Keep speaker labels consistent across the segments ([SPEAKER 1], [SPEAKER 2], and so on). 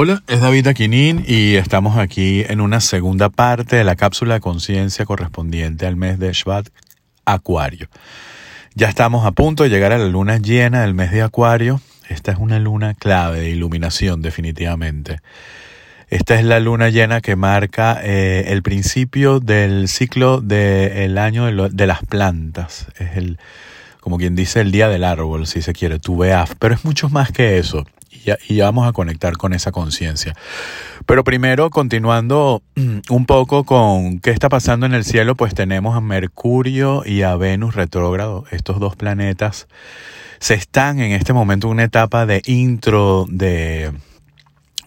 [SPEAKER 1] Hola, es David Aquinin y estamos aquí en una segunda parte de la cápsula de conciencia correspondiente al mes de Shvat Acuario. Ya estamos a punto de llegar a la luna llena del mes de Acuario. Esta es una luna clave de iluminación definitivamente. Esta es la luna llena que marca eh, el principio del ciclo del año de, las plantas. Es el, como quien dice, el día del árbol, si se quiere, tu. Pero es mucho más que eso. Y vamos a conectar con esa conciencia. Pero primero, continuando un poco con qué está pasando en el cielo, pues tenemos a Mercurio y a Venus retrógrado, estos dos planetas. Se están en este momento en una etapa de intro, de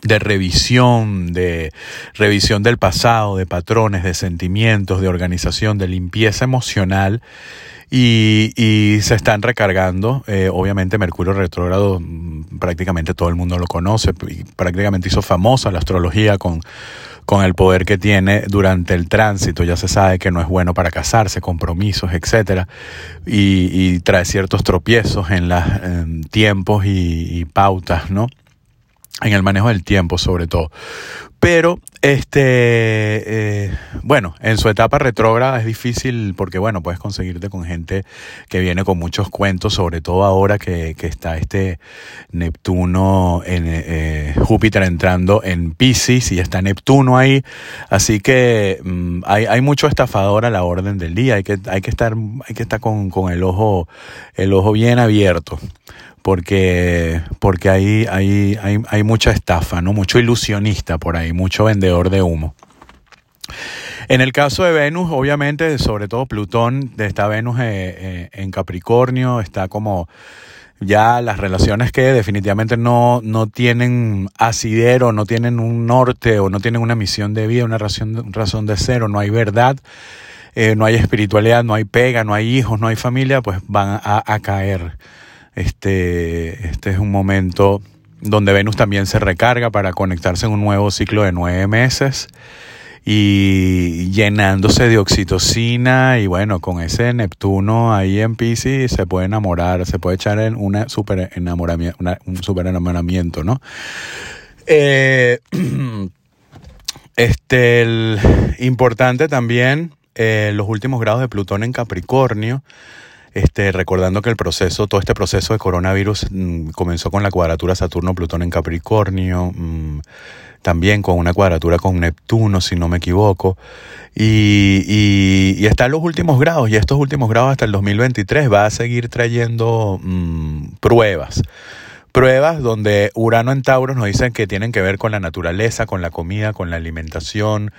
[SPEAKER 1] de revisión, de revisión del pasado, de patrones, de sentimientos, de organización, de limpieza emocional y, y se están recargando. Eh, obviamente Mercurio retrógrado mm, prácticamente todo el mundo lo conoce, prácticamente hizo famosa la astrología con, con el poder que tiene durante el tránsito. Ya se sabe que no es bueno para casarse, compromisos, etcétera, y, y trae ciertos tropiezos en los tiempos y, y pautas, ¿no? En el manejo del tiempo sobre todo. Pero, este, eh, bueno, en su etapa retrógrada es difícil porque, bueno, puedes conseguirte con gente que viene con muchos cuentos, sobre todo ahora que, que está este Neptuno en eh, Júpiter entrando en Pisces y está Neptuno ahí. Así que mm, hay, hay mucho estafador a la orden del día. Hay que, hay que estar, hay que estar con, con el ojo, el ojo bien abierto porque, porque ahí hay, hay, hay, mucha estafa, ¿no? Mucho ilusionista por ahí, mucho vendedor de humo. En el caso de Venus, obviamente, sobre todo Plutón, está Venus eh, eh, en Capricornio, está como ya las relaciones que definitivamente no, no tienen asidero, no tienen un norte o no tienen una misión de vida, una razón, razón de ser, o no hay verdad, eh, no hay espiritualidad, no hay pega, no hay hijos, no hay familia, pues van a caer. Este, este es un momento donde Venus también se recarga para conectarse en un nuevo ciclo de nueve meses y llenándose de oxitocina y bueno, con ese Neptuno ahí en Pisces se puede enamorar, se puede echar en una super enamoramiento, un super enamoramiento, ¿no? Eh, este, importante también, eh, los últimos grados de Plutón en Capricornio, este, recordando que el proceso, todo este proceso de coronavirus mmm, comenzó con la cuadratura Saturno-Plutón en Capricornio, mmm, también con una cuadratura con Neptuno, si no me equivoco, y, y, está en los últimos grados, y estos últimos grados hasta el 2023 va a seguir trayendo mmm, pruebas pruebas donde Urano en Tauro nos dicen que tienen que ver con la naturaleza, con la comida, con la alimentación,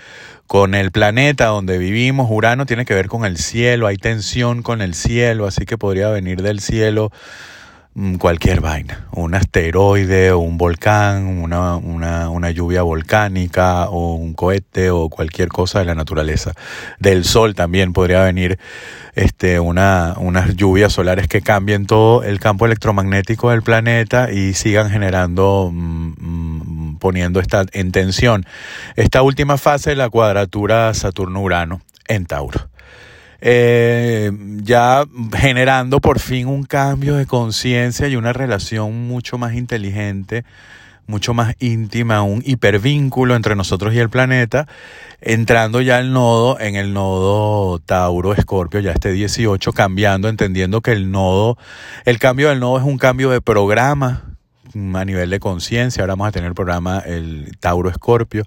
[SPEAKER 1] con el planeta donde vivimos. Urano tiene que ver con el cielo, hay tensión con el cielo, así que podría venir del cielo cualquier vaina, un asteroide un volcán, una, una, una, lluvia volcánica o un cohete o cualquier cosa de la naturaleza. Del sol también podría venir este, una, unas lluvias solares que cambien todo el campo electromagnético del planeta y sigan generando, mmm, poniendo esta, en tensión esta última fase de la cuadratura Saturno-Urano en Tauro. Eh, ya generando por fin un cambio de conciencia y una relación mucho más inteligente mucho más íntima, un hipervínculo entre nosotros y el planeta, entrando ya el nodo en el nodo Tauro Escorpio, ya este 18, cambiando, entendiendo que el nodo, el cambio del nodo es un cambio de programa, a nivel de conciencia. Ahora vamos a tener el programa el Tauro Escorpio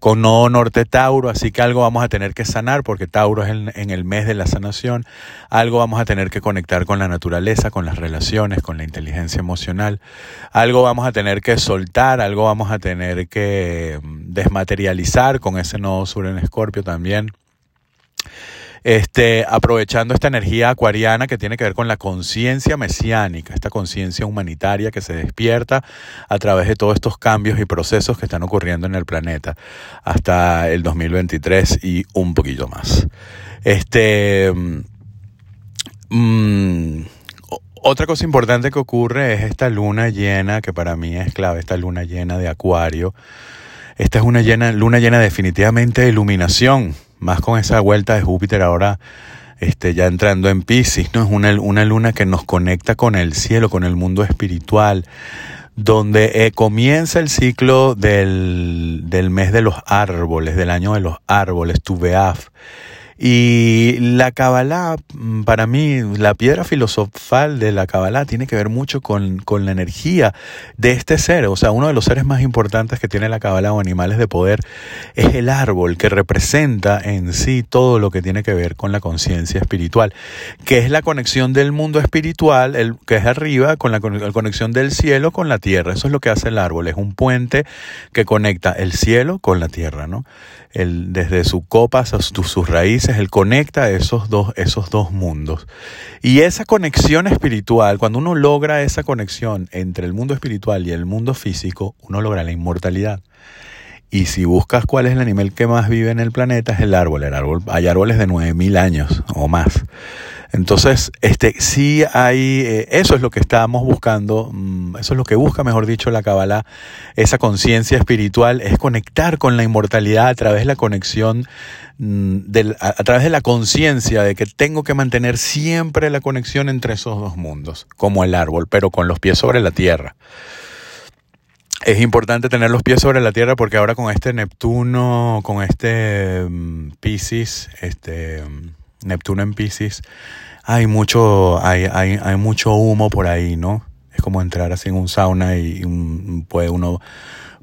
[SPEAKER 1] con Nodo Norte Tauro, así que algo vamos a tener que sanar porque Tauro es en, en, el mes de la sanación. Algo vamos a tener que conectar con la naturaleza, con las relaciones, con la inteligencia emocional. Algo vamos a tener que soltar, algo vamos a tener que mm, desmaterializar con ese Nodo Sur en Escorpio también este, aprovechando esta energía acuariana que tiene que ver con la conciencia mesiánica, esta conciencia humanitaria que se despierta a través de todos estos cambios y procesos que están ocurriendo en el planeta hasta el 2023 y un poquito más. Este, mmm, otra cosa importante que ocurre es esta luna llena, que para mí es clave, esta luna llena de acuario. Esta es una luna llena definitivamente de iluminación más con esa vuelta de Júpiter ahora este, ya entrando en Pisces, ¿no? Es una, una luna que nos conecta con el cielo, con el mundo espiritual, donde eh, comienza el ciclo del, del, mes de los árboles, del año de los árboles, Tuveaf. Y la Kabbalah, mm, para mí, la piedra filosofal de la Kabbalah tiene que ver mucho con, con, la energía de este ser. O sea, uno de los seres más importantes que tiene la Kabbalah o animales de poder es el árbol, que representa en sí todo lo que tiene que ver con la conciencia espiritual, que es la conexión del mundo espiritual, el, que es arriba, con la, la conexión del cielo con la tierra. Eso es lo que hace el árbol. Es un puente que conecta el cielo con la tierra, ¿no? El, desde su copa, sus, sus raíces, él conecta esos dos, esos dos mundos. Y esa conexión espiritual, cuando uno logra esa conexión entre el mundo espiritual y el mundo físico, uno logra la inmortalidad. Y si buscas cuál es el animal que más vive en el planeta, es el árbol. El árbol hay árboles de 9.000 años o más. Entonces, este, sí hay, eh, eso es lo que estamos buscando, mm, eso es lo que busca, mejor dicho, la Kabbalah, esa conciencia espiritual, es conectar con la inmortalidad a través de la conexión, mm, a, través de la conciencia de que tengo que mantener siempre la conexión entre esos dos mundos, como el árbol, pero con los pies sobre la tierra. Es importante tener los pies sobre la tierra porque ahora con este Neptuno, con este mm, Pisces, este Neptuno en Pisces, hay mucho, hay, hay, hay, mucho humo por ahí, ¿no? Es como entrar así en un sauna y puede uno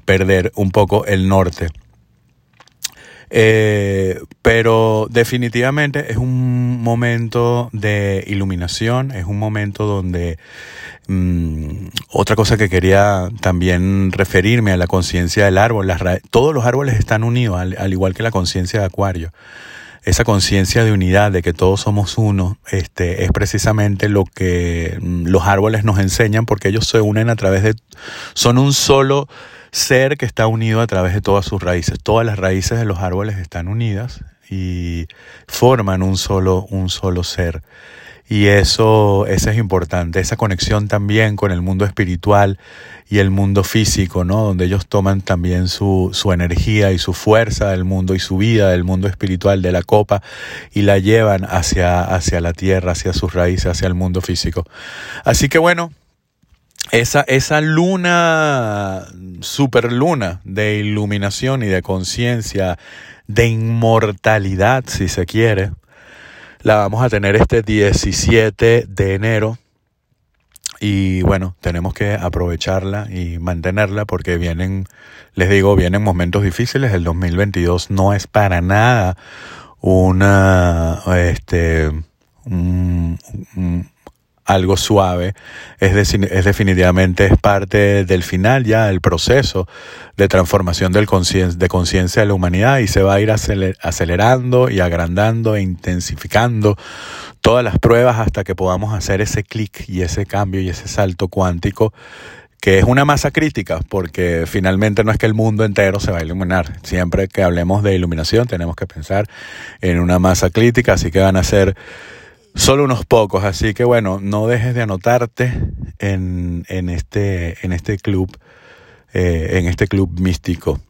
[SPEAKER 1] perder un poco el norte. Eh, pero definitivamente es un momento de iluminación, es un momento donde mm, otra cosa que quería también referirme a la conciencia del árbol, todos los árboles están unidos, al igual que la conciencia de Acuario esa conciencia de unidad, de que todos somos uno, este, es precisamente lo que mm, los árboles nos enseñan porque ellos se unen a través de, son un solo ser que está unido a través de todas sus raíces. Todas las raíces de los árboles están unidas y forman un solo, un solo ser. Y eso, eso es importante, esa conexión también con el mundo espiritual y el mundo físico, ¿no? Donde ellos toman también su, su energía y su fuerza del mundo y su vida del mundo espiritual de la copa y la llevan hacia, hacia la tierra, hacia sus raíces, hacia el mundo físico. Así que bueno, esa, esa luna, super luna de iluminación y de conciencia, de inmortalidad, si se quiere, la vamos a tener este 17 de enero. Y bueno, tenemos que aprovecharla y mantenerla porque vienen, les digo, vienen momentos difíciles. El 2022 no es para nada una, este, algo suave, es, es definitivamente es parte del final ya, el proceso de transformación del de conciencia de la humanidad y se va a ir acelerando y agrandando e intensificando todas las pruebas hasta que podamos hacer ese clic y ese cambio y ese salto cuántico que es una masa crítica, porque finalmente no es que el mundo entero se va a iluminar. Siempre que hablemos de iluminación tenemos que pensar en una masa crítica, así que van a ser solo unos pocos, así que bueno, no dejes de anotarte en, en, este, en este club, eh, en este club místico.